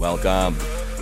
Welcome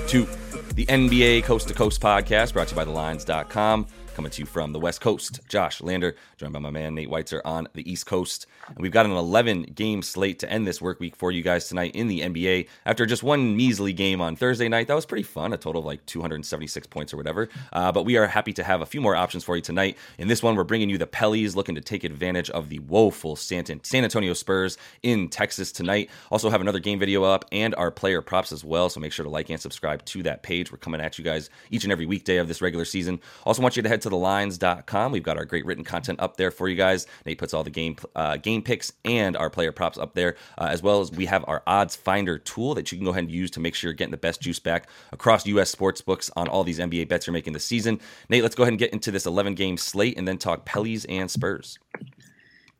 to the NBA Coast to Coast podcast brought to you by TheLines.com. Coming to you from the West Coast, Josh Lander, joined by my man Nate Weitzer on the East Coast. And we've got an 11 game slate to end this work week for you guys tonight in the NBA. After just one measly game on Thursday night, that was pretty fun, a total of like 276 points or whatever. Uh, but we are happy to have a few more options for you tonight. In this one, we're bringing you the Pellies looking to take advantage of the woeful San, San Antonio Spurs in Texas tonight. Also, have another game video up and our player props as well. So make sure to like and subscribe to that page. We're coming at you guys each and every weekday of this regular season. Also, want you to head to to thelines.com. We've got our great written content up there for you guys. Nate puts all the game uh, game picks and our player props up there, uh, as well as we have our odds finder tool that you can go ahead and use to make sure you're getting the best juice back across U.S. sports books on all these NBA bets you're making this season. Nate, let's go ahead and get into this 11 game slate and then talk Pellies and Spurs.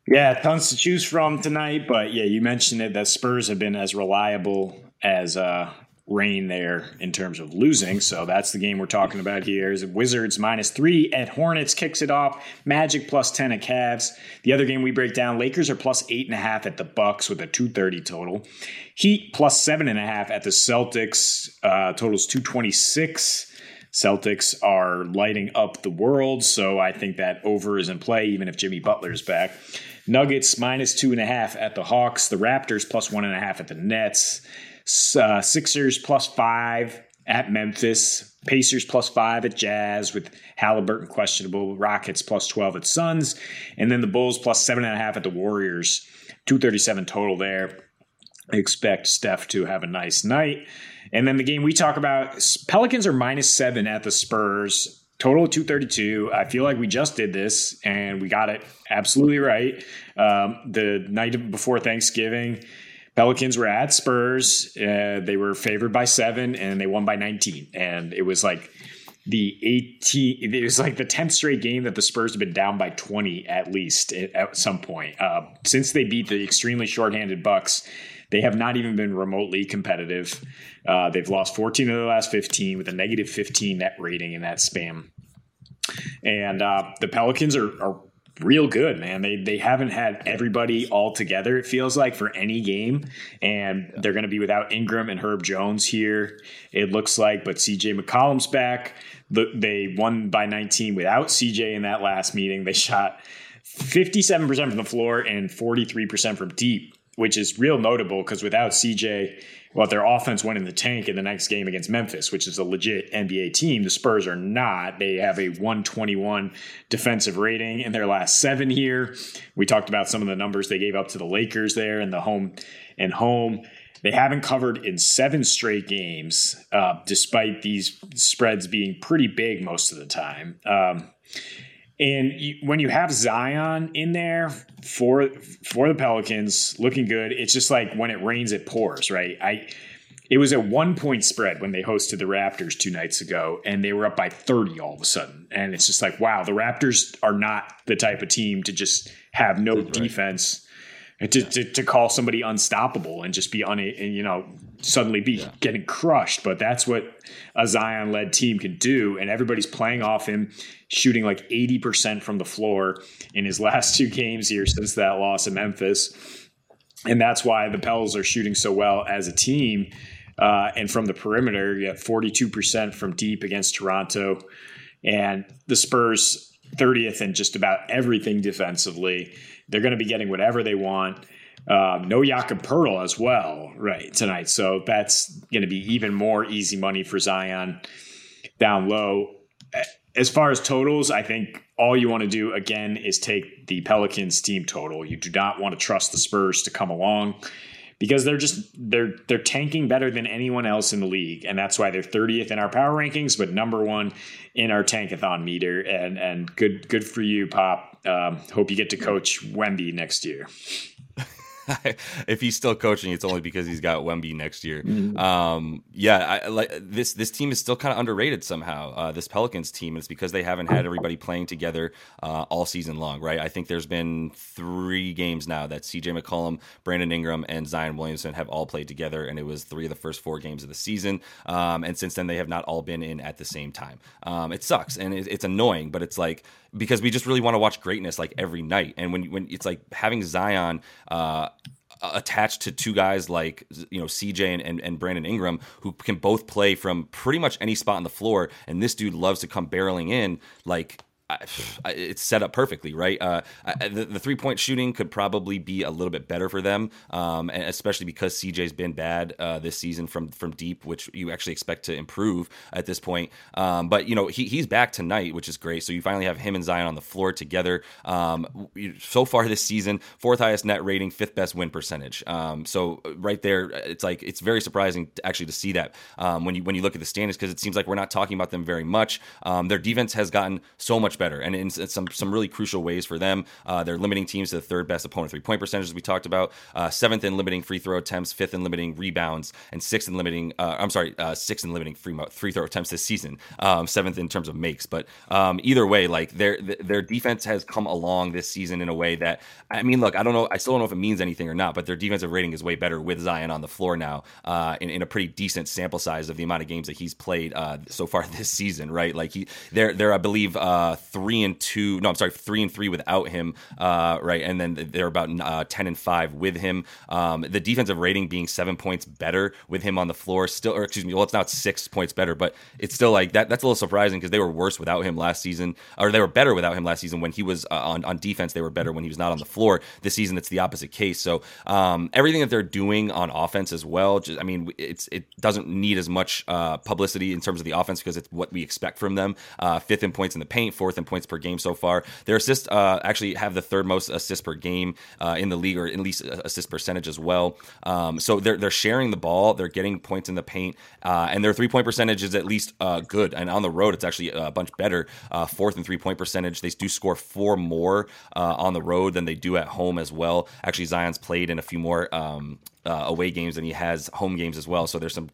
Yeah, tons to choose from tonight, but yeah, you mentioned it that Spurs have been as reliable as uh, rain there in terms of losing. So that's the game we're talking about here. Is Wizards minus three at Hornets kicks it off. Magic plus ten at Cavs. The other game we break down, Lakers are plus eight and a half at the Bucks with a two thirty total. Heat plus seven and a half at the Celtics. Uh, totals two twenty six. Celtics are lighting up the world, so I think that over is in play, even if Jimmy Butler is back. Nuggets minus two and a half at the Hawks. The Raptors plus one and a half at the Nets. Uh, Sixers plus five at Memphis. Pacers plus five at Jazz with Halliburton questionable. Rockets plus 12 at Suns. And then the Bulls plus seven and a half at the Warriors. 237 total there. I expect Steph to have a nice night. And then the game we talk about Pelicans are minus seven at the Spurs. Total of 232. I feel like we just did this and we got it absolutely right. Um, the night before Thanksgiving, Pelicans were at Spurs. Uh, they were favored by seven, and they won by 19. And it was like the 18. It was like the 10th straight game that the Spurs have been down by 20 at least at some point uh, since they beat the extremely shorthanded Bucks. They have not even been remotely competitive. Uh, they've lost 14 of their last 15 with a negative 15 net rating in that span. And uh, the Pelicans are, are real good, man. They they haven't had everybody all together. It feels like for any game, and they're going to be without Ingram and Herb Jones here. It looks like, but CJ McCollum's back. They won by 19 without CJ in that last meeting. They shot 57% from the floor and 43% from deep, which is real notable because without CJ well, their offense went in the tank in the next game against Memphis, which is a legit NBA team. The Spurs are not. They have a 121 defensive rating in their last seven here. We talked about some of the numbers they gave up to the Lakers there in the home and home. They haven't covered in seven straight games, uh, despite these spreads being pretty big most of the time. Um, and you, when you have Zion in there for for the Pelicans, looking good, it's just like when it rains, it pours, right? I it was a one point spread when they hosted the Raptors two nights ago, and they were up by 30 all of a sudden. And it's just like, wow, the Raptors are not the type of team to just have no right. defense to, to, to, call somebody unstoppable and just be un, and, you know, suddenly be yeah. getting crushed. But that's what a Zion led team can do. And everybody's playing off him, shooting like 80% from the floor in his last two games here since that loss in Memphis. And that's why the Pels are shooting so well as a team. Uh, and from the perimeter, you have 42% from deep against Toronto. And the Spurs 30th in just about everything defensively. They're going to be getting whatever they want. Um, no Jakob Poeltl as well, right tonight. So that's going to be even more easy money for Zion down low. As far as totals, I think all you want to do again is take the Pelicans team total. You do not want to trust the Spurs to come along because they're just they're they're tanking better than anyone else in the league, and that's why they're 30th in our power rankings, but number one in our tankathon meter. And and good good for you, Pop. Um, hope you get to coach Wemby next year. if he's still coaching, it's only because he's got Wemby next year. Mm-hmm. Um, yeah, I, like this. This team is still kind of underrated somehow. Uh, this Pelicans team is because they haven't had everybody playing together uh, all season long, right? I think there's been three games now that C.J. McCollum, Brandon Ingram, and Zion Williamson have all played together, and it was three of the first four games of the season. Um, and since then, they have not all been in at the same time. Um, it sucks and it, it's annoying, but it's like because we just really want to watch greatness like every night. And when when it's like having Zion uh, Uh, attached to two guys like you know CJ and, and, and, Brandon Ingram who can both play from pretty much any spot on the floor, and this dude loves to come barreling in. Like it's set up perfectly, right? Uh, the, the three point shooting could probably be a little bit better for them, um, and especially because CJ's been bad uh, this season from from deep, which you actually expect to improve at this point. Um, but you know he, he's back tonight, which is great. So you finally have him and Zion on the floor together. Um, so far this season, fourth highest net rating, fifth best win percentage. Um, so uh, right there, it's like it's very surprising to actually to see that um, when you when you look at the standings because it seems like we're not talking about them very much. Um, their defense has gotten so much better, and in some some really crucial ways for them. Uh, they're limiting teams to the third best opponent three point percentages we talked about, uh, seventh in limiting free throw attempts, fifth in limiting rebounds, and sixth in limiting. Uh, I'm sorry, uh, sixth in limiting free free throw attempts this season. Um, seventh in terms of makes, but um, either way, like their their defense has come along this season in a way that I mean, look, I don't know, I still don't know if it means anything or not, but their defensive rating is way better with Zion on the floor now uh, in, in, a pretty decent sample size of the amount of games that he's played uh, so far this season, right? Like he, they're they're I believe three and two. No, I'm sorry, three and three without him, uh, right? And then they're about uh, ten and five with him. Um, the defensive rating being seven points better with him on the floor, still, or excuse me, well, it's not six points better, but it's still like that. That's a little surprising because they were worse without him last season, or they were better without him last season when he was uh, on on defense. They were better when he was not on the floor. This season, it's the opposite case. So um, everything that they're doing on offense as well, just I mean, it's it doesn't need as much uh, publicity in terms of the offense because it's what we expect from them. Uh, fifth in points in the paint, fourth in points per game so far. Their assists uh, actually have the third most assists per game uh, in the league, or at least assist percentage as well. Um, so they're they're sharing the ball, they're getting points in the paint, uh, and their three point percentage is at least uh, good. And on the road, it's actually a bunch better. Uh, fourth and three point percentage. They do score four more uh, on the road than they do at home as well. Actually, Zion's played in a few more um, uh, away games and he has home games as well. So there's some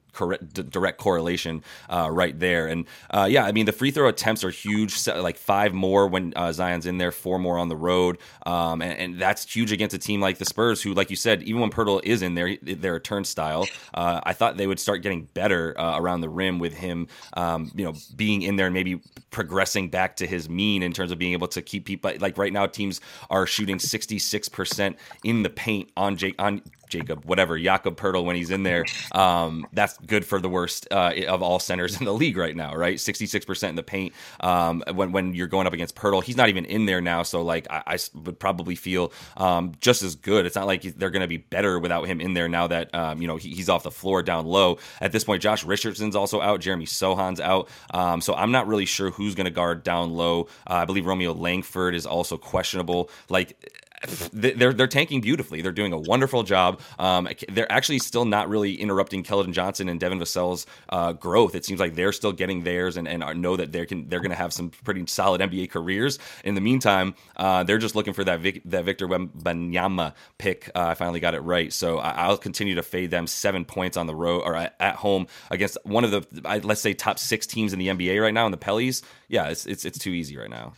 d- direct correlation uh, right there. And uh, yeah, I mean the free throw attempts are huge, like five more when uh, Zion's in there, four more on the road, um, and, and, that's huge against a team like the Spurs, who, like you said, even when Poeltl is in there, they're a turnstile. Uh, I thought they would start getting better uh, around the rim with him, um, you know, being in there and maybe progressing back to his mean in terms of being able to keep people. Like right now, teams are shooting 66% in the paint on Jake on Jacob, whatever, Jakob Poeltl when he's in there. Um, that's good for the worst uh, of all centers in the league right now, right? 66% in the paint. Um, when, when you're going up against Poeltl, he's not even in there now. So, like, I, I would probably feel um, just as good. It's not like they're going to be better without him in there now that, um, you know, he, he's off the floor down low. At this point, Josh Richardson's also out. Jeremy Sochan's out. Um, so, I'm not really sure who's going to guard down low. Uh, I believe Romeo Langford is also questionable. Like, they're they're tanking beautifully. They're doing a wonderful job. Um, they're actually still not really interrupting Keldon Johnson and Devin Vassell's uh, growth. It seems like they're still getting theirs and, and know that they can they're going to have some pretty solid NBA careers. In the meantime, uh, they're just looking for that Vic, that Victor Wembanyama pick. Uh, I finally got it right, so I, will continue to fade them seven points on the road or at home against one of the let's say top six teams in the NBA right now in the Pellies. Yeah, it's it's it's too easy right now.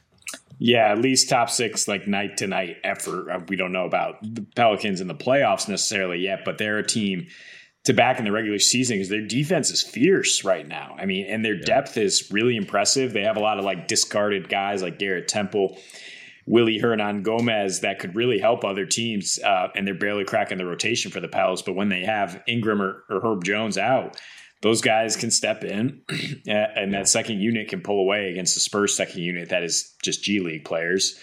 Yeah, at least top six, like night to night effort. Uh, we don't know about the Pelicans in the playoffs necessarily yet, but they're a team to back in the regular season because their defense is fierce right now. I mean, and their yeah. depth is really impressive. They have a lot of like discarded guys like Garrett Temple, Willy Hernangomez that could really help other teams, uh, and they're barely cracking the rotation for the Pels. But when they have Ingram or, or Herb Jones out, those guys can step in and that second unit can pull away against the Spurs second unit that is just G League players.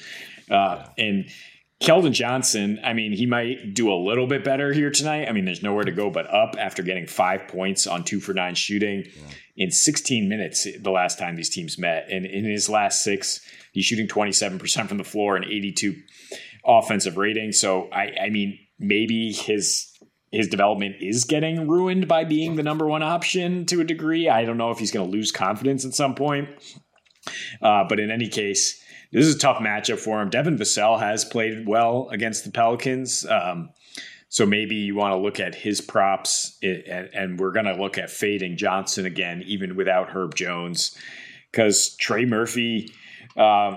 Uh, and Keldon Johnson, I mean, he might do a little bit better here tonight. I mean, there's nowhere to go but up after getting five points on two for nine shooting yeah. in 16 minutes the last time these teams met. And in his last six, he's shooting 27% from the floor and 82 offensive rating. So, I, I mean, maybe his his development is getting ruined by being the number one option to a degree. I don't know if he's going to lose confidence at some point. Uh, but in any case, this is a tough matchup for him. Devin Vassell has played well against the Pelicans. Um, so maybe you want to look at his props, and, we're going to look at fading Johnson again, even without Herb Jones, because Trey Murphy. Uh,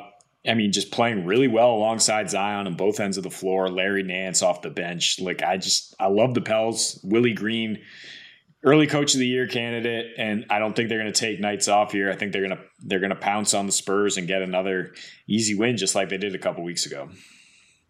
I mean, just playing really well alongside Zion on both ends of the floor. Larry Nance off the bench. Like I just I love the Pels. Willie Green, early coach of the year candidate, and I don't think they're going to take nights off here. I think they're gonna they're gonna pounce on the Spurs and get another easy win, just like they did a couple weeks ago.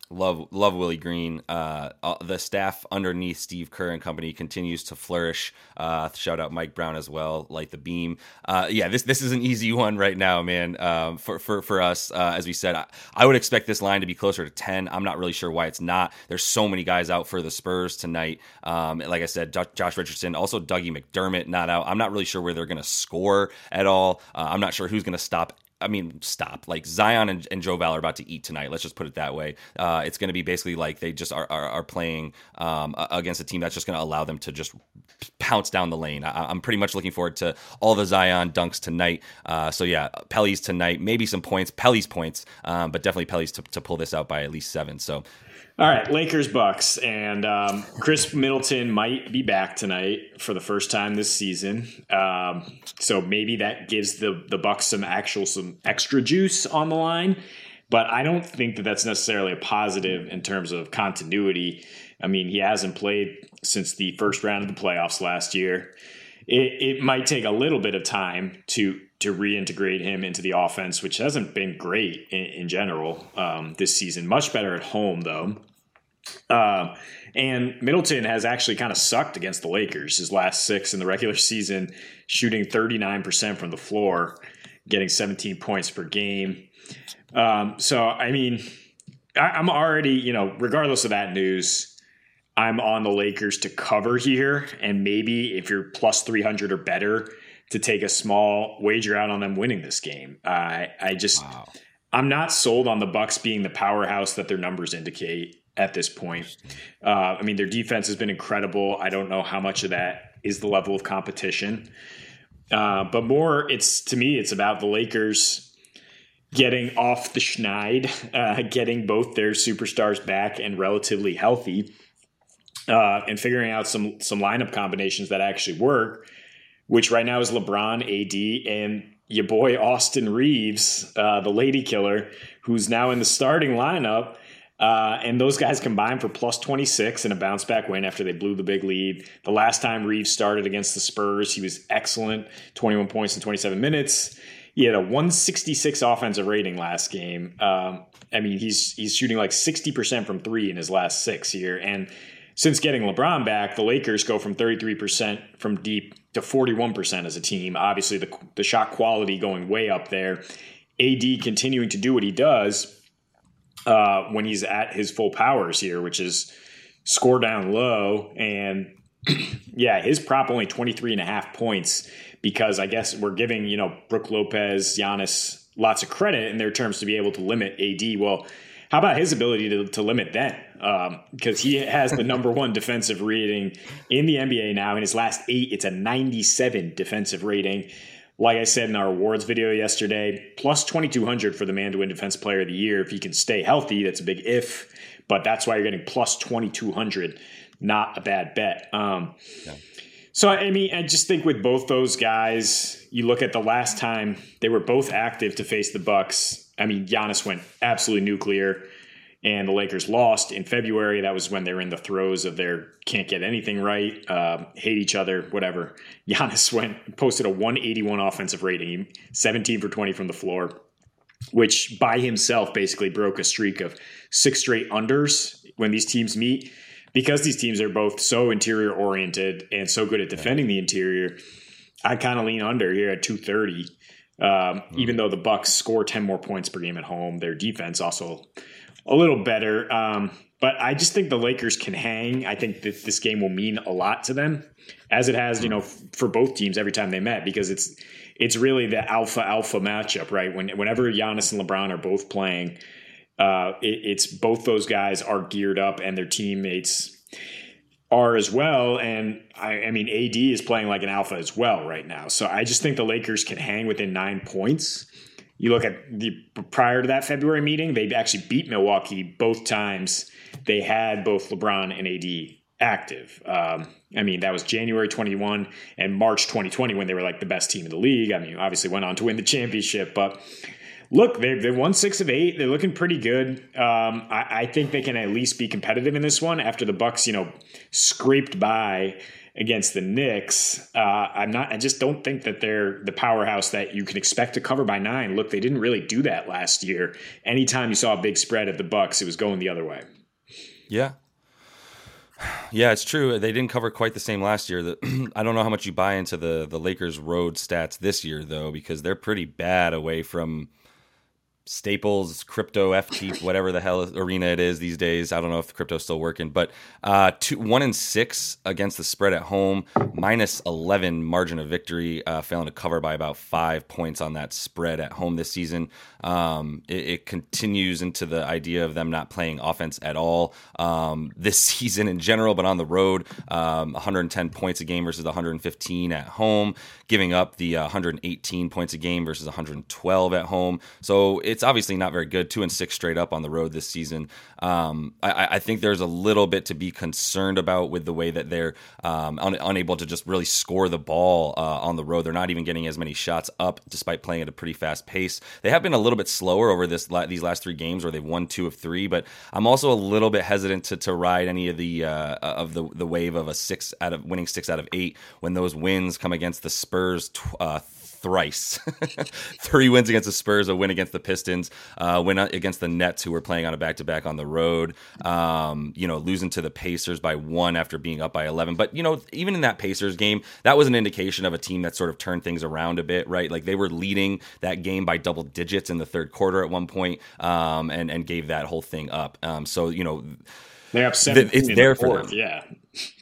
Love love Willie Green. Uh, uh, the staff underneath Steve Kerr and company continues to flourish. Uh, shout out Mike Brown as well, like the beam. Uh, yeah, this this is an easy one right now, man. Um, for for for us, uh, as we said, I, I, would expect this line to be closer to ten. I'm not really sure why it's not. There's so many guys out for the Spurs tonight. Um, like I said, Josh Richardson, also Dougie McDermott not out. I'm not really sure where they're going to score at all. Uh, I'm not sure who's going to stop I mean, stop. Like Zion and, and Joe Val are about to eat tonight. Let's just put it that way. Uh, it's going to be basically like they just are, are, are playing um, against a team that's just going to allow them to just pounce down the lane. I, am pretty much looking forward to all the Zion dunks tonight. Uh, so yeah, Pelly's tonight, maybe some points, Pelly's points, um, but definitely Pelly's to, to pull this out by at least seven. So all right, Lakers Bucks, and um, Khris Middleton might be back tonight for the first time this season. Um, so maybe that gives the the Bucks some actual some extra juice on the line. But I don't think that that's necessarily a positive in terms of continuity. I mean, he hasn't played since the first round of the playoffs last year. It, it might take a little bit of time to to reintegrate him into the offense, which hasn't been great in, in general um, this season. Much better at home, though. Uh, and Middleton has actually kind of sucked against the Lakers his last six in the regular season, shooting 39% from the floor, getting 17 points per game. Um, so, I mean, I, am already, you know, regardless of that news, I'm on the Lakers to cover here. And maybe if you're plus 300 or better, to take a small wager out on them winning this game. Uh, I just, wow. I'm not sold on the Bucks being the powerhouse that their numbers indicate at this point. Uh, I mean, their defense has been incredible. I don't know how much of that is the level of competition, uh, but more, it's to me, it's about the Lakers getting off the schneid, uh, getting both their superstars back and relatively healthy, uh, and figuring out some some lineup combinations that actually work. Which right now is LeBron, AD, and your boy Austin Reaves, uh, the lady killer, who's now in the starting lineup uh, and those guys combined for plus 26 in a bounce back win after they blew the big lead. The last time Reaves started against the Spurs, he was excellent 21 points in 27 minutes. He had a 166 offensive rating last game. Um, I mean, he's he's shooting like 60% from three in his last six here. And since getting LeBron back, the Lakers go from 33% from deep to 41% as a team. Obviously, the, the shot quality going way up there. AD continuing to do what he does uh, when he's at his full powers here, which is score down low. And yeah, his prop only 23 and a half points because I guess we're giving, you know, Brook Lopez, Giannis lots of credit in their terms to be able to limit AD. Well, how about his ability to, to limit them? Because um, he has the number one defensive rating in the NBA now. In his last eight, it's a 97 defensive rating. Like I said in our awards video yesterday, plus 2,200 for the man to win Defensive Player of the Year. If he can stay healthy, that's a big if, but that's why you're getting plus 2,200. Not a bad bet. Um, yeah. So, I mean, I just think with both those guys, you look at the last time they were both active to face the Bucks. I mean, Giannis went absolutely nuclear and the Lakers lost in February. That was when they were in the throes of their can't get anything right, uh, hate each other, whatever. Giannis went posted a 181 offensive rating, 17 for 20 from the floor, which by himself basically broke a streak of six straight unders when these teams meet. Because these teams are both so interior oriented and so good at defending the interior, I kind of lean under here at 230. Um, mm. Even though the Bucks score 10 more points per game at home, their defense also a little better. Um, but I just think the Lakers can hang. I think that this game will mean a lot to them, as it has, you know, for both teams every time they met, because it's it's really the alpha alpha matchup, right? When whenever Giannis and LeBron are both playing, uh, it, it's both those guys are geared up and their teammates are as well. And I, I mean, AD is playing like an alpha as well right now. So I just think the Lakers can hang within nine points. You look at the prior to that February meeting, they actually beat Milwaukee both times. They had both LeBron and AD active. Um, I mean, that was January 21 and March 2020 when they were like the best team in the league. I mean, obviously went on to win the championship, but look, they they won six of eight. They're looking pretty good. Um, I, I, think they can at least be competitive in this one after the Bucks, you know, scraped by against the Knicks. Uh, I'm not. I just don't think that they're the powerhouse that you can expect to cover by nine. Look, they didn't really do that last year. Anytime you saw a big spread at the Bucks, it was going the other way. Yeah. Yeah, it's true. They didn't cover quite the same last year. I don't know how much you buy into the the Lakers road stats this year though, because they're pretty bad away from Staples, crypto, FT, whatever the hell arena it is these days. I don't know if crypto's still working, but uh, two, one in six against the spread at home, minus 11 margin of victory, uh, failing to cover by about five points on that spread at home this season. Um, it, it, continues into the idea of them not playing offense at all um, this season in general, but on the road, um, 110 points a game versus 115 at home, giving up the uh, 118 points a game versus 112 at home. So it's obviously not very good. Two and six straight up on the road this season. Um, I, I, think there's a little bit to be concerned about with the way that they're um, un- unable to just really score the ball uh, on the road. They're not even getting as many shots up, despite playing at a pretty fast pace. They have been a little bit slower over this these last three games, where they've won two of three. But I'm also a little bit hesitant to, to ride any of the uh, of the the wave of a six out of winning six out of eight when those wins come against the Spurs. Tw- uh, thrice. Three wins against the Spurs, a win against the Pistons, uh, win against the Nets, who were playing on a back to back on the road. Um, you know, losing to the Pacers by one after being up by 11. But, you know, even in that Pacers game, that was an indication of a team that sort of turned things around a bit, right? Like they were leading that game by double digits in the third quarter at one point, um, and, and gave that whole thing up. Um, so, you know, they're up. It's there the for them. Yeah.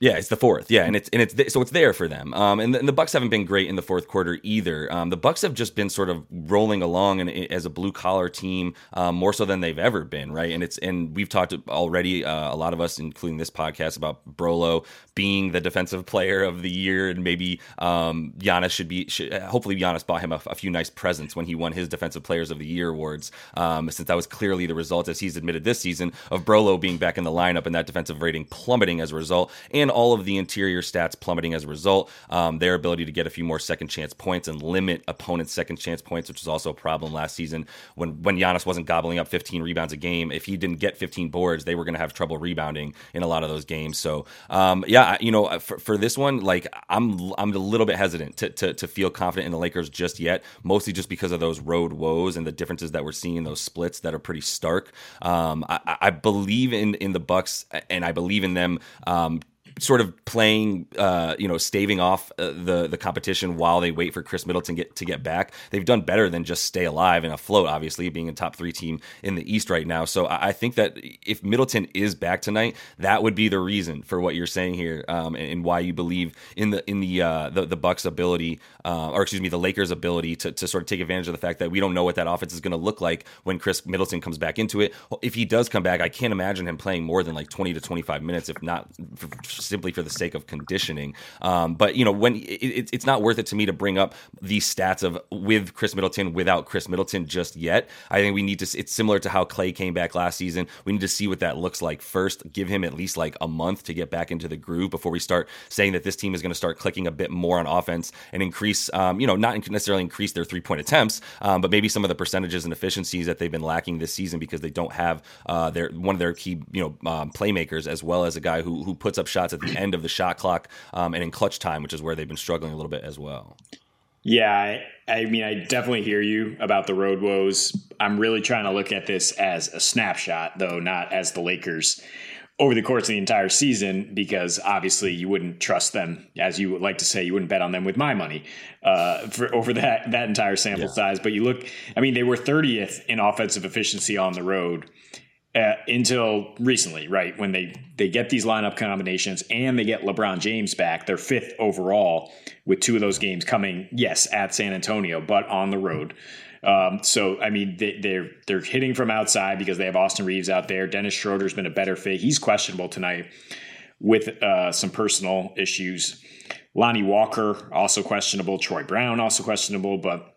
Yeah, it's the fourth. Yeah, and it's and it's so it's there for them. Um, and the, and the Bucks haven't been great in the fourth quarter either. Um, the Bucks have just been sort of rolling along and as a blue collar team um, more so than they've ever been, right? And it's and we've talked already uh, a lot of us, including this podcast, about Brolo being the defensive player of the year, and maybe um, Giannis should be. Should, hopefully, Giannis bought him a, a, few nice presents when he won his Defensive Players of the Year awards, um, since that was clearly the result, as he's admitted this season, of Brolo being back in the lineup and that defensive rating plummeting as a result, and all of the interior stats plummeting as a result. Um, their ability to get a few more second chance points and limit opponents' second chance points, which was also a problem last season when when Giannis wasn't gobbling up 15 rebounds a game. If he didn't get 15 boards, they were going to have trouble rebounding in a lot of those games. So um, yeah, you know, for, for, this one, like I'm I'm a little bit hesitant to, to to feel confident in the Lakers just yet, mostly just because of those road woes and the differences that we're seeing, in those splits that are pretty stark. Um, I, I believe in in the Bucks, and I believe in them um, sort of playing, uh, you know, staving off uh, the the competition while they wait for Khris Middleton get to get back. They've done better than just stay alive and afloat. Obviously, being a top three team in the East right now. So I, I think that if Middleton is back tonight, that would be the reason for what you're saying here, um, and, and, why you believe in the in the uh, the, the Bucks' ability, uh, or excuse me, the Lakers' ability to to sort of take advantage of the fact that we don't know what that offense is going to look like when Khris Middleton comes back into it. If he does come back, I can't imagine him playing more than like 20 to 25 minutes, if not simply for the sake of conditioning. Um, but you know, when it, it's not worth it to me to bring up these stats of with Khris Middleton without Khris Middleton just yet. I think we need to. It's similar to how Clay came back last season. We need to see what that looks like first. Give him at least like a month to get back into the groove before we start saying that this team is going to start clicking a bit more on offense and increase. Um, you know, not necessarily increase their three point attempts, um, but maybe some of the percentages and efficiencies that they've been lacking this season because they don't have uh, their one of their key you know um, playmakers as well as a guy who who puts up shots at the end of the shot clock um, and in clutch time, which is where they've been struggling a little bit as well. Yeah, I, I, mean, I definitely hear you about the road woes. I'm really trying to look at this as a snapshot, though, not as the Lakers over the course of the entire season, because obviously you wouldn't trust them, as you would like to say, you wouldn't bet on them with my money uh, for over that that entire sample yeah. size. But you look, I mean, they were 30th in offensive efficiency on the road uh, until recently, right? When they they get these lineup combinations and they get LeBron James back, they're fifth overall with two of those games coming, yes, at San Antonio, but on the road. Um, so I mean, they, they're they're hitting from outside because they have Austin Reaves out there. Dennis Schroeder's been a better fit. He's questionable tonight with uh, some personal issues. Lonnie Walker also questionable. Troy Brown also questionable. But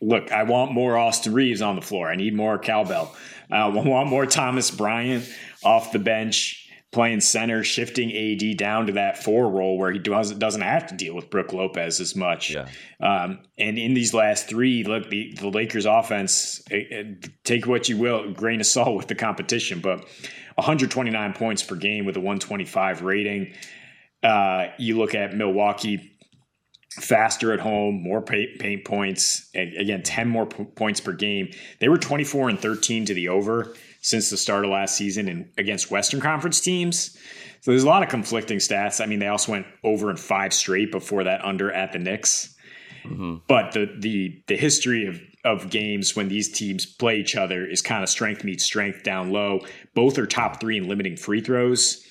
look, I want more Austin Reaves on the floor. I need more cowbell. Uh, we want more Thomas Bryant off the bench playing center, shifting AD down to that four role where he doesn't doesn't have to deal with Brook Lopez as much. Yeah. Um, and in these last three, look, the, the Lakers offense, it, it, take what you will, grain of salt with the competition, but 129 points per game with a 125 rating. Uh, you look at Milwaukee faster at home, more paint points. Again, 10 more points per game. They were 24 and 13 to the over since the start of last season and against Western Conference teams. So there's a lot of conflicting stats. I mean, they also went over in five straight before that under at the Knicks. Mm-hmm. But the the the history of of games when these teams play each other is kind of strength meets strength down low. Both are top three in limiting free throws.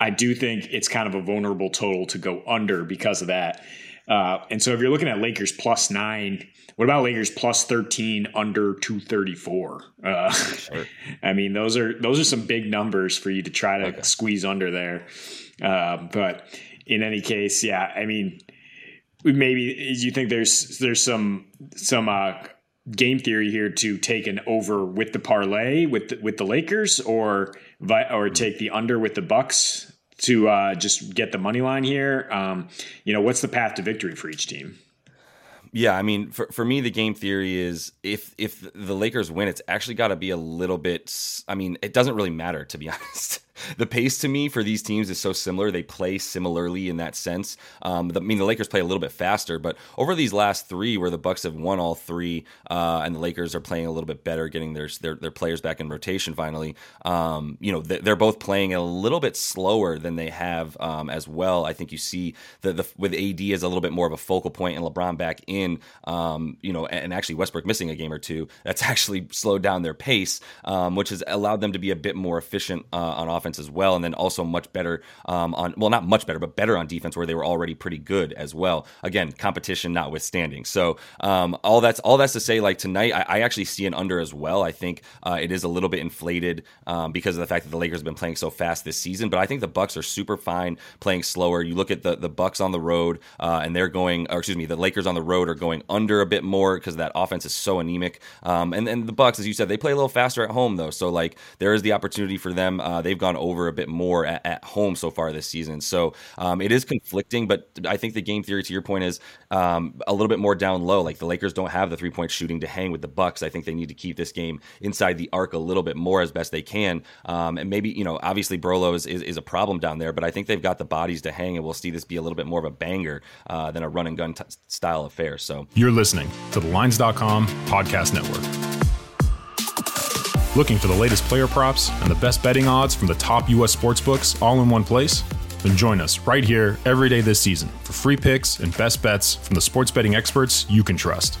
I do think it's kind of a vulnerable total to go under because of that. Uh, and so if you're looking at Lakers plus nine, what about Lakers plus 13 under 234? Uh, sure. I mean, those are those are some big numbers for you to try to okay. squeeze under there. Uh, but in any case, yeah, I mean, maybe you think there's there's some some uh, game theory here to take an over with the parlay with the, with the Lakers or or take the under with the Bucks to uh, just get the money line here. Um, you know, what's the path to victory for each team? Yeah, I mean, for, for me, the game theory is if if the Lakers win, it's actually got to be a little bit. I mean, it doesn't really matter to be honest the pace to me for these teams is so similar. They play similarly in that sense. Um, the, I mean, the Lakers play a little bit faster, but over these last three, where the Bucks have won all three, uh, and the Lakers are playing a little bit better, getting their their, their players back in rotation finally. Um, you know, they're both playing a little bit slower than they have um, as well. I think you see the, the with AD as a little bit more of a focal point and LeBron back in. Um, you know, and actually Westbrook missing a game or two. That's actually slowed down their pace, um, which has allowed them to be a bit more efficient uh, on offense offense as well, and then also much better um, on well, not much better, but better on defense where they were already pretty good as well. Again, competition notwithstanding. So um, all that's all that's to say, like tonight, I, I actually see an under as well. I think uh, it is a little bit inflated um, because of the fact that the Lakers have been playing so fast this season, but I think the Bucks are super fine playing slower. You look at the the Bucks on the road, uh, and they're going, or excuse me, the Lakers on the road are going under a bit more because that offense is so anemic. Um, and then the Bucks, as you said, they play a little faster at home though, so like there is the opportunity for them. Uh, they've gone gone over a bit more at, at home so far this season. So um, it is conflicting, but I think the game theory, to your point, is um, a little bit more down low. Like the Lakers don't have the three point shooting to hang with the Bucks. I think they need to keep this game inside the arc a little bit more as best they can. Um, and maybe you know, obviously Brolo is, is, is, a problem down there, but I think they've got the bodies to hang, and we'll see this be a little bit more of a banger uh, than a run and gun t- style affair. So you're listening to the Lines.com podcast network. Looking for the latest player props and the best betting odds from the top U.S. sportsbooks all in one place? Then join us right here every day this season for free picks and best bets from the sports betting experts you can trust.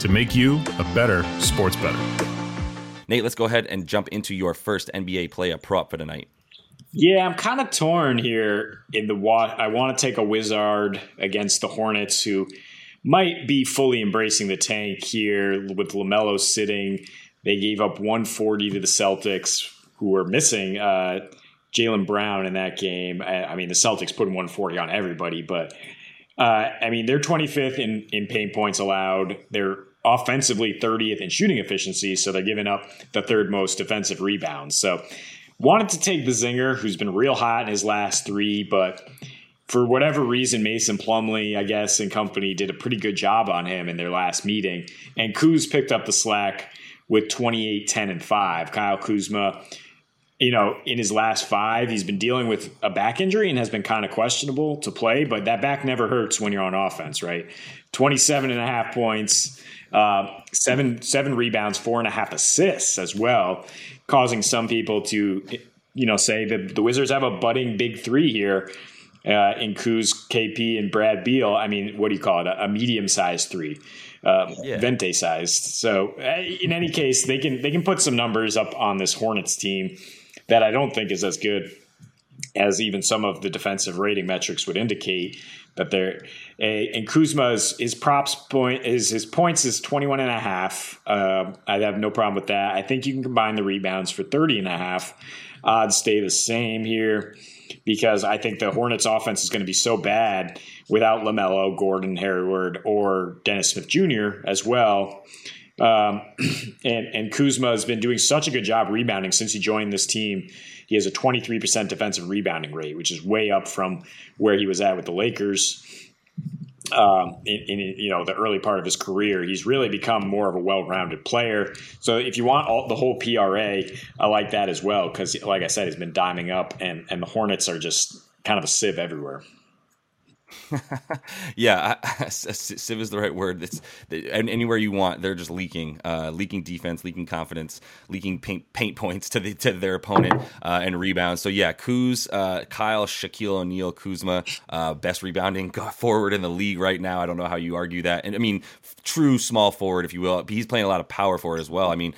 to make you a better sports better. Nate, let's go ahead and jump into your first NBA player prop for tonight. Yeah, I'm kind of torn here in the what I want to take a Wizard against the Hornets who might be fully embracing the tank here with LaMelo sitting. They gave up 140 to the Celtics who were missing uh, Jaylen Brown in that game. I, I mean, the Celtics put 140 on everybody, but uh, I mean, they're 25th in, in paint points allowed. They're offensively 30th in shooting efficiency, so they're giving up the third most defensive rebounds. So, wanted to take the zinger, who's been real hot in his last three, but for whatever reason, Mason Plumlee, I guess, and company did a pretty good job on him in their last meeting. And Kuz picked up the slack with 28, 10, and 5. Kyle Kuzma you know, in his last five, he's been dealing with a back injury and has been kind of questionable to play, but that back never hurts when you're on offense, right? 27 and a half points, uh, seven, seven rebounds, four and a half assists as well, causing some people to, you know, say that the Wizards have a budding big three here uh, in Kuz, KP, and Brad Beal. I mean, what do you call it? A, a medium sized three. Uh, yeah. Venti sized. So, in any case, they can they can put some numbers up on this Hornets team that I don't think is as good as even some of the defensive rating metrics would indicate that they're and Kuzma's his props point is his points is 21 and a half. Uh, I have no problem with that. I think you can combine the rebounds for 30 and a half. Odds stay the same here. because I think the Hornets offense is going to be so bad without LaMelo, Gordon, Hayward, or Dennis Smith Jr. as well. Um, and, and Kuzma has been doing such a good job rebounding since he joined this team. He has a 23% defensive rebounding rate, which is way up from where he was at with the Lakers. Um, in, in, you know the early part of his career, he's really become more of a well-rounded player. So if you want all, the whole PRA, I like that as well because, like I said, he's been diming up, and and the Hornets are just kind of a sieve everywhere. yeah, sieve is the right word. It's anywhere you want. They're just leaking, uh, leaking defense, leaking confidence, leaking paint, paint points to the to their opponent uh, and rebounds. So yeah, Kuz, uh, Kyle, Shaquille O'Neal, Kuzma, uh, best rebounding forward in the league right now. I don't know how you argue that. And I mean, true small forward, if you will. He's playing a lot of power forward as well. I mean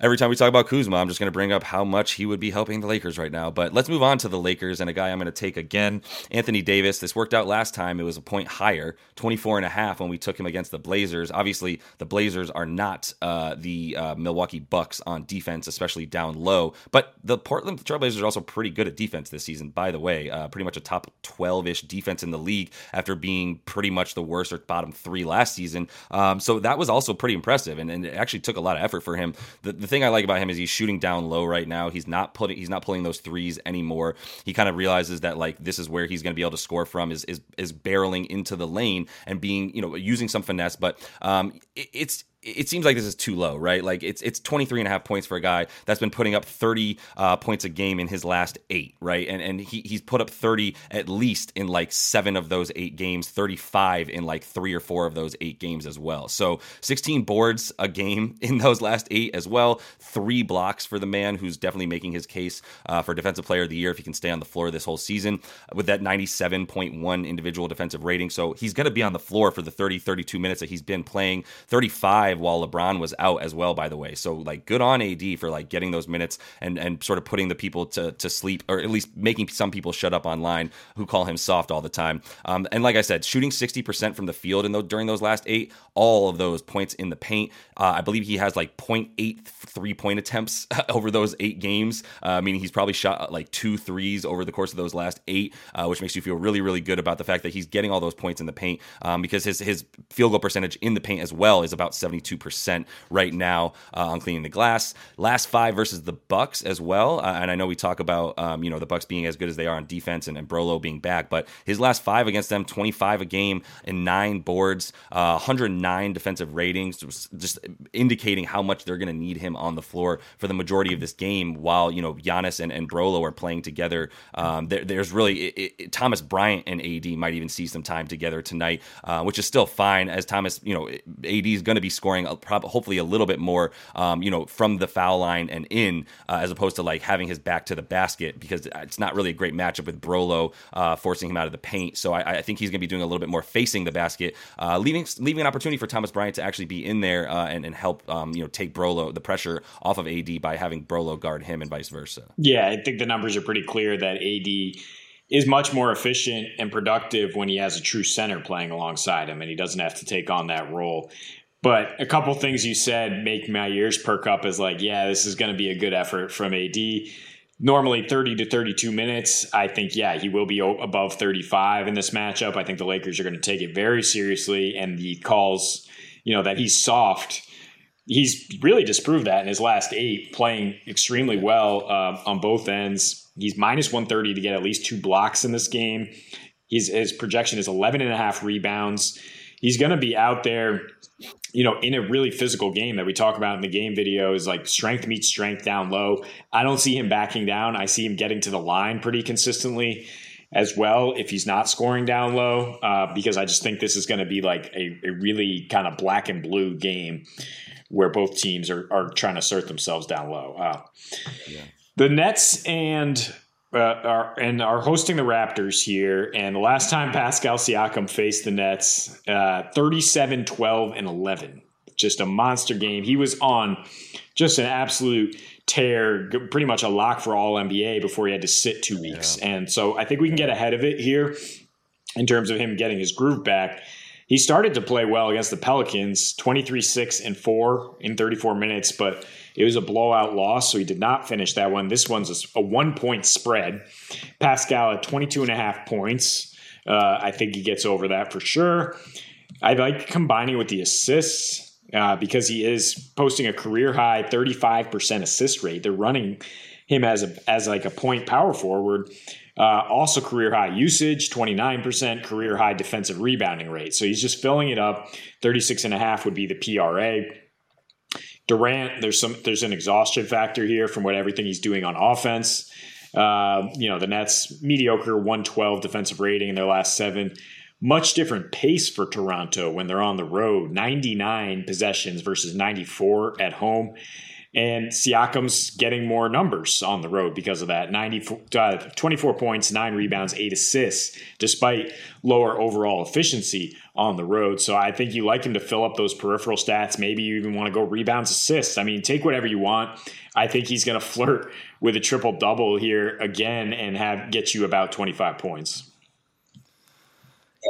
every time we talk about Kuzma, I'm just going to bring up how much he would be helping the Lakers right now. But let's move on to the Lakers and a guy I'm going to take again, Anthony Davis. This worked out last time. It was a point higher, 24 and a half when we took him against the Blazers. Obviously, the Blazers are not uh, the uh, Milwaukee Bucks on defense, especially down low. But the Portland Trailblazers are also pretty good at defense this season, by the way. Uh, pretty much a top 12 ish defense in the league after being pretty much the worst or bottom three last season. Um, so that was also pretty impressive. And, and, it actually took a lot of effort for him. The, the thing I like about him is he's shooting down low right now. He's not putting he's not pulling those threes anymore. He kind of realizes that like this is where he's going to be able to score from is is is barreling into the lane and being you know using some finesse. But um, it, it's it seems like this is too low, right? Like it's it's 23 and a half points for a guy that's been putting up 30 uh, points a game in his last eight, right? And and he, he's put up 30 at least in like seven of those eight games, 35 in like three or four of those eight games as well. So 16 boards a game in those last eight as well. Three blocks for the man who's definitely making his case uh, for defensive player of the year if he can stay on the floor this whole season with that 97.1 individual defensive rating. So he's going to be on the floor for the 30, 32 minutes that he's been playing. 35 while LeBron was out as well, by the way. So like good on AD for like getting those minutes and and sort of putting the people to to sleep or at least making some people shut up online who call him soft all the time. Um, and like I said, shooting sixty percent from the field those, during those last eight, all of those points in the paint. Uh, I believe he has like 0.8 three point attempts over those eight games, uh, meaning he's probably shot like two threes over the course of those last eight, uh, which makes you feel really really good about the fact that he's getting all those points in the paint um, because his his field goal percentage in the paint as well is about 70 72% right now uh, on cleaning the glass. Last five versus the Bucks as well. Uh, and I know we talk about um, you know the Bucks being as good as they are on defense and, and Brolo being back, but his last five against them, 25 a game and nine boards, uh, 109 defensive ratings, just indicating how much they're going to need him on the floor for the majority of this game. While you know Giannis and, and Brolo are playing together, um, there, there's really it, it, Thomas Bryant and AD might even see some time together tonight, uh, which is still fine as Thomas. You know, AD is going to be scoring scoring probably hopefully a little bit more, um, you know, from the foul line and in, uh, as opposed to like having his back to the basket because it's not really a great matchup with Brolo uh, forcing him out of the paint. So I, I think he's going to be doing a little bit more facing the basket, uh, leaving leaving an opportunity for Thomas Bryant to actually be in there uh, and, and help, um, you know, take Brolo the pressure off of AD by having Brolo guard him and vice versa. Yeah, I think the numbers are pretty clear that AD is much more efficient and productive when he has a true center playing alongside him and he doesn't have to take on that role. But a couple things you said make my ears perk up is like, yeah, this is going to be a good effort from AD. Normally 30 to 32 minutes. I think, yeah, he will be above 35 in this matchup. I think the Lakers are going to take it very seriously. And the calls, you know, that he's soft, he's really disproved that in his last eight, playing extremely well uh, on both ends. He's minus 130 to get at least two blocks in this game. His, his projection is 11 and a half rebounds. He's going to be out there you know, in a really physical game that we talk about in the game video is like strength meets strength down low. I don't see him backing down. I see him getting to the line pretty consistently as well if he's not scoring down low, uh, because I just think this is going to be like a, a really kind of black and blue game where both teams are, are trying to assert themselves down low. Uh, yeah. The Nets and uh, are and are hosting the Raptors here. And the last time Pascal Siakam faced the Nets, uh, 37, 12, and 11. Just a monster game. He was on just an absolute tear, pretty much a lock for all NBA before he had to sit two weeks. Yeah. And so I think we can get ahead of it here in terms of him getting his groove back. He started to play well against the Pelicans, 23 6 and 4 in 34 minutes, but It was a blowout loss, so he did not finish that one. This one's a one point spread. Pascal at 22 and a half points. Uh, I think he gets over that for sure. I like combining with the assists. Uh, because he is posting a career high 35% assist rate. They're running him as a as like a point power forward. Uh, also, career high usage, 29%, career high defensive rebounding rate. So he's just filling it up. 36 and a half would be the PRA. Durant, there's some there's an exhaustion factor here from what everything he's doing on offense. Uh, you know, the Nets mediocre 112 defensive rating in their last seven. Much different pace for Toronto when they're on the road. 99 possessions versus 94 at home. And Siakam's getting more numbers on the road because of that. 94, uh, 24 points, nine rebounds, eight assists, despite lower overall efficiency on the road. So I think you like him to fill up those peripheral stats. Maybe you even want to go rebounds, assists. I mean, take whatever you want. I think he's going to flirt with a triple double here again and have get you about 25 points.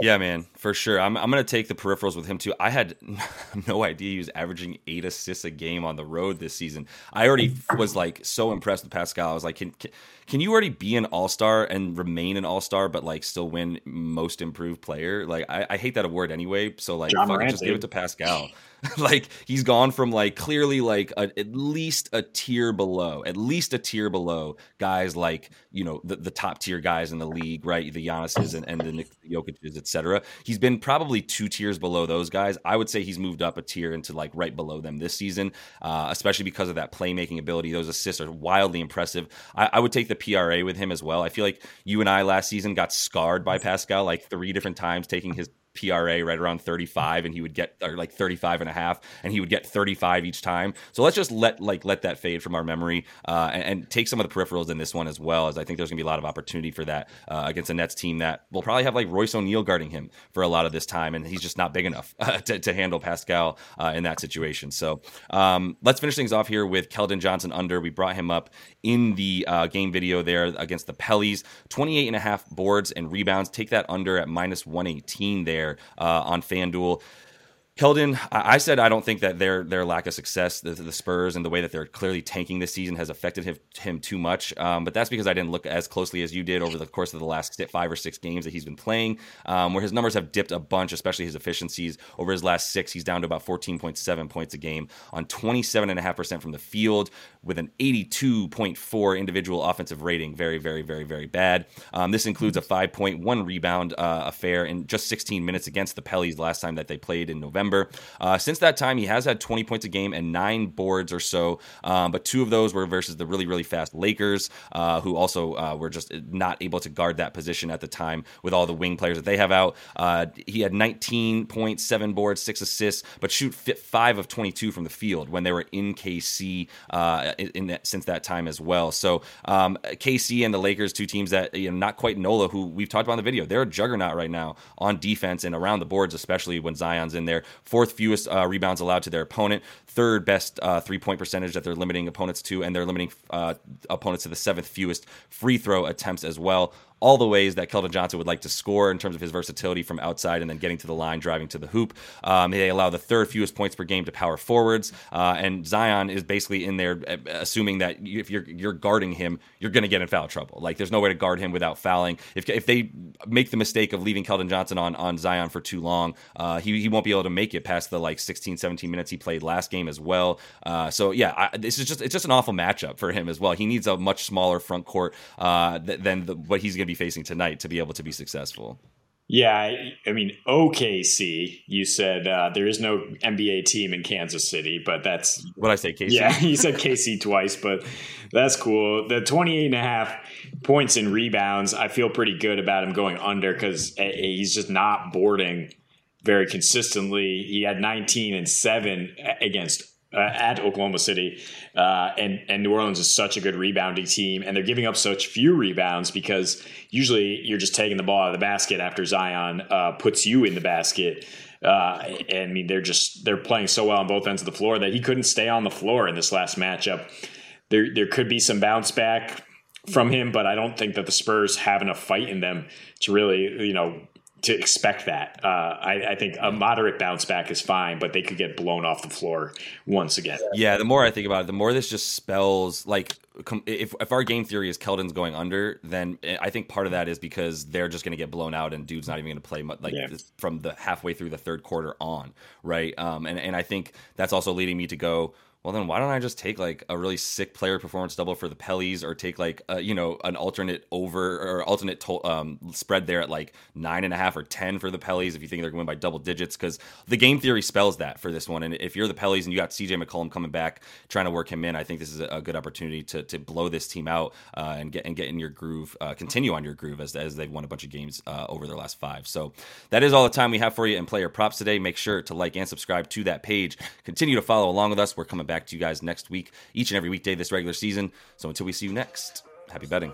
Yeah, man, for sure. I'm, I'm going to take the peripherals with him too. I had no idea he was averaging eight assists a game on the road this season. I already was like so impressed with Pascal. I was like, can, can, can you already be an all star and remain an all star, but like still win most improved player? Like, I, I hate that award anyway. So, like, fuck just give it to Pascal. like he's gone from like clearly like a, at least a tier below, at least a tier below guys like you know the, the top tier guys in the league, right? The Giannis's and, and the Jokic's, etc. He's been probably two tiers below those guys. I would say he's moved up a tier into like right below them this season, uh, especially because of that playmaking ability. Those assists are wildly impressive. I, I would take the PRA with him as well. I feel like you and I last season got scarred by Pascal like three different times taking his PRA right around 35 and he would get or like 35 and a half and he would get 35 each time. So let's just let like let that fade from our memory uh, and, and, take some of the peripherals in this one as well as I think there's gonna be a lot of opportunity for that uh, against a Nets team that will probably have like Royce O'Neale guarding him for a lot of this time and he's just not big enough to, to, handle Pascal uh, in that situation. So um, let's finish things off here with Keldon Johnson under. We brought him up in the uh, game video there against the Pellies, 28 and a half boards and rebounds. Take that under at minus 118 there there uh, on FanDuel. Keldon, I said I don't think that their their lack of success, the, the, Spurs, and the way that they're clearly tanking this season has affected him, him too much. Um, but that's because I didn't look as closely as you did over the course of the last five or six games that he's been playing, um, where his numbers have dipped a bunch, especially his efficiencies. Over his last six, he's down to about 14.7 points a game on 27.5% from the field with an 82.4 individual offensive rating. Very, very, very, very bad. Um, this includes a 5.1 rebound uh, affair in just 16 minutes against the Pellies last time that they played in November. Uh, since that time, he has had 20 points a game and nine boards or so, um, but two of those were versus the really, really fast Lakers, uh, who also uh, were just not able to guard that position at the time with all the wing players that they have out. Uh, he had 19 points, seven boards, six assists, but shoot five of 22 from the field when they were in KC uh, in that, since that time as well. So um, KC and the Lakers, two teams that you know, not quite NOLA, who we've talked about in the video, they're a juggernaut right now on defense and around the boards, especially when Zion's in there fourth fewest uh, rebounds allowed to their opponent, third best uh, three point percentage that they're limiting opponents to, and they're limiting uh, opponents to the seventh fewest free throw attempts as well all the ways that Keldon Johnson would like to score in terms of his versatility from outside and then getting to the line, driving to the hoop. Um, they allow the third fewest points per game to power forwards, uh, and Zion is basically in there uh, assuming that if you're you're guarding him, you're going to get in foul trouble. Like there's no way to guard him without fouling. If if they make the mistake of leaving Keldon Johnson on on Zion for too long, uh, he he won't be able to make it past the like 16, 17 minutes he played last game as well. Uh, so yeah, I, this is just it's just an awful matchup for him as well. He needs a much smaller front court uh, than the, what he's going to be facing tonight to be able to be successful. Yeah, I, mean OKC. You said uh, there is no NBA team in Kansas City, but that's what I say. KC. Yeah, you said KC twice, but that's cool. The 28 and a half points and rebounds. I feel pretty good about him going under because eh, eh, he's just not boarding very consistently. He had 19 and seven eh, against uh, at Oklahoma City, uh, and and New Orleans is such a good rebounding team, and they're giving up such few rebounds because usually you're just taking the ball out of the basket after Zion uh, puts you in the basket. Uh, and I mean, they're just they're playing so well on both ends of the floor that he couldn't stay on the floor in this last matchup. There there could be some bounce back from him, but I don't think that the Spurs have enough fight in them to really you know to expect that. Uh, I, I, think a moderate bounce back is fine, but they could get blown off the floor once again. Yeah, the more I think about it, the more this just spells like if if our game theory is Keldon's going under, then I think part of that is because they're just going to get blown out and dude's not even going to play much, like yeah. from the halfway through the third quarter on, right? Um, and and I think that's also leading me to go well then why don't I just take like a really sick player performance double for the Pellies or take like a, you know an alternate over or alternate to, um, spread there at like nine and a half or ten for the Pellies if you think they're going to win by double digits? Because the game theory spells that for this one. And if you're the Pellies and you got CJ McCollum coming back trying to work him in I think this is a, good opportunity to, to blow this team out uh, and get and get in your groove uh, continue on your groove as, as they've won a bunch of games uh, over their last five. So that is all the time we have for you in player props today. Make sure to like and subscribe to that page. Continue to follow along with us. We're coming back to you guys next week, each and every weekday this regular season. So until we see you next, happy betting.